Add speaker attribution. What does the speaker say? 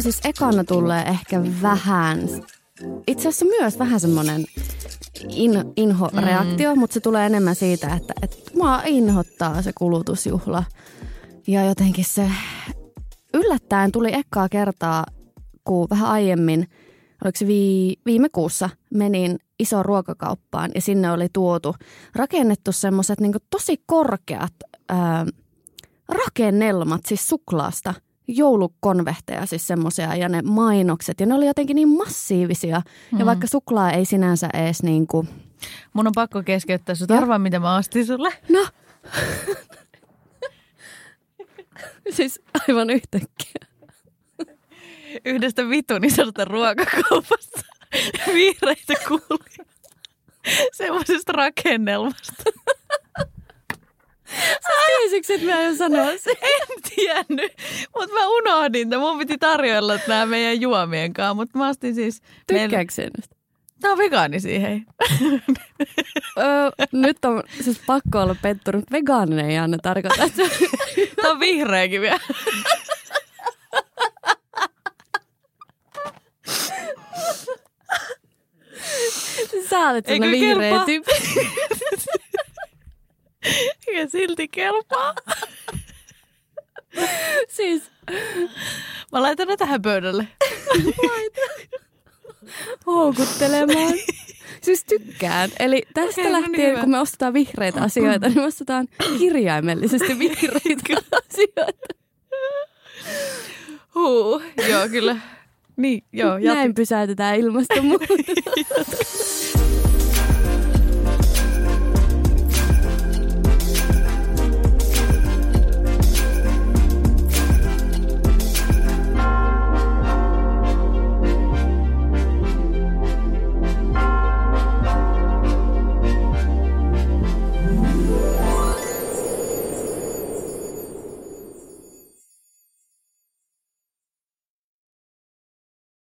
Speaker 1: Siis ekana tulee ehkä vähän, itse asiassa myös vähän semmoinen in, inhoreaktio, mm. mutta se tulee enemmän siitä, että, että mua inhottaa se kulutusjuhla. Ja jotenkin se yllättäen tuli ekkaa kertaa, kun vähän aiemmin, oliko se vii, viime kuussa, menin iso ruokakauppaan ja sinne oli tuotu, rakennettu semmoiset niin tosi korkeat ää, rakennelmat, siis suklaasta – joulukonvehteja, siis semmoisia ja ne mainokset. Ja ne oli jotenkin niin massiivisia. Mm. Ja vaikka suklaa ei sinänsä edes niin kuin...
Speaker 2: Mun on pakko keskeyttää sut. Arvaa, mitä mä ostin sulle.
Speaker 1: No. siis aivan yhtäkkiä.
Speaker 2: Yhdestä vitun isolta ruokakaupasta vihreitä kuuli semmoisesta rakennelmasta.
Speaker 1: Tiesitkö, että mä en sanoa sen?
Speaker 2: En tiennyt, mutta mä unohdin. Mun piti tarjoilla nämä meidän juomien kanssa, mutta mä ostin siis...
Speaker 1: Tykkääkö sen?
Speaker 2: Tämä on vegaani siihen.
Speaker 1: öö, nyt on siis pakko olla pettunut. Vegaaninen ei aina tarkoita, että...
Speaker 2: Tämä on vihreäkin vielä.
Speaker 1: Sä olet sellainen vihreä tyyppi.
Speaker 2: Silti kelpaa.
Speaker 1: siis.
Speaker 2: Mä laitan ne tähän pöydälle.
Speaker 1: Houkuttelemaan. Siis tykkään. Eli tästä okay, no lähtien, niin kun me ostetaan vihreitä asioita, niin me ostetaan kirjaimellisesti vihreitä asioita.
Speaker 2: Huu, joo kyllä. Niin, joo.
Speaker 1: Näin pysäytetään ilmastonmuutos.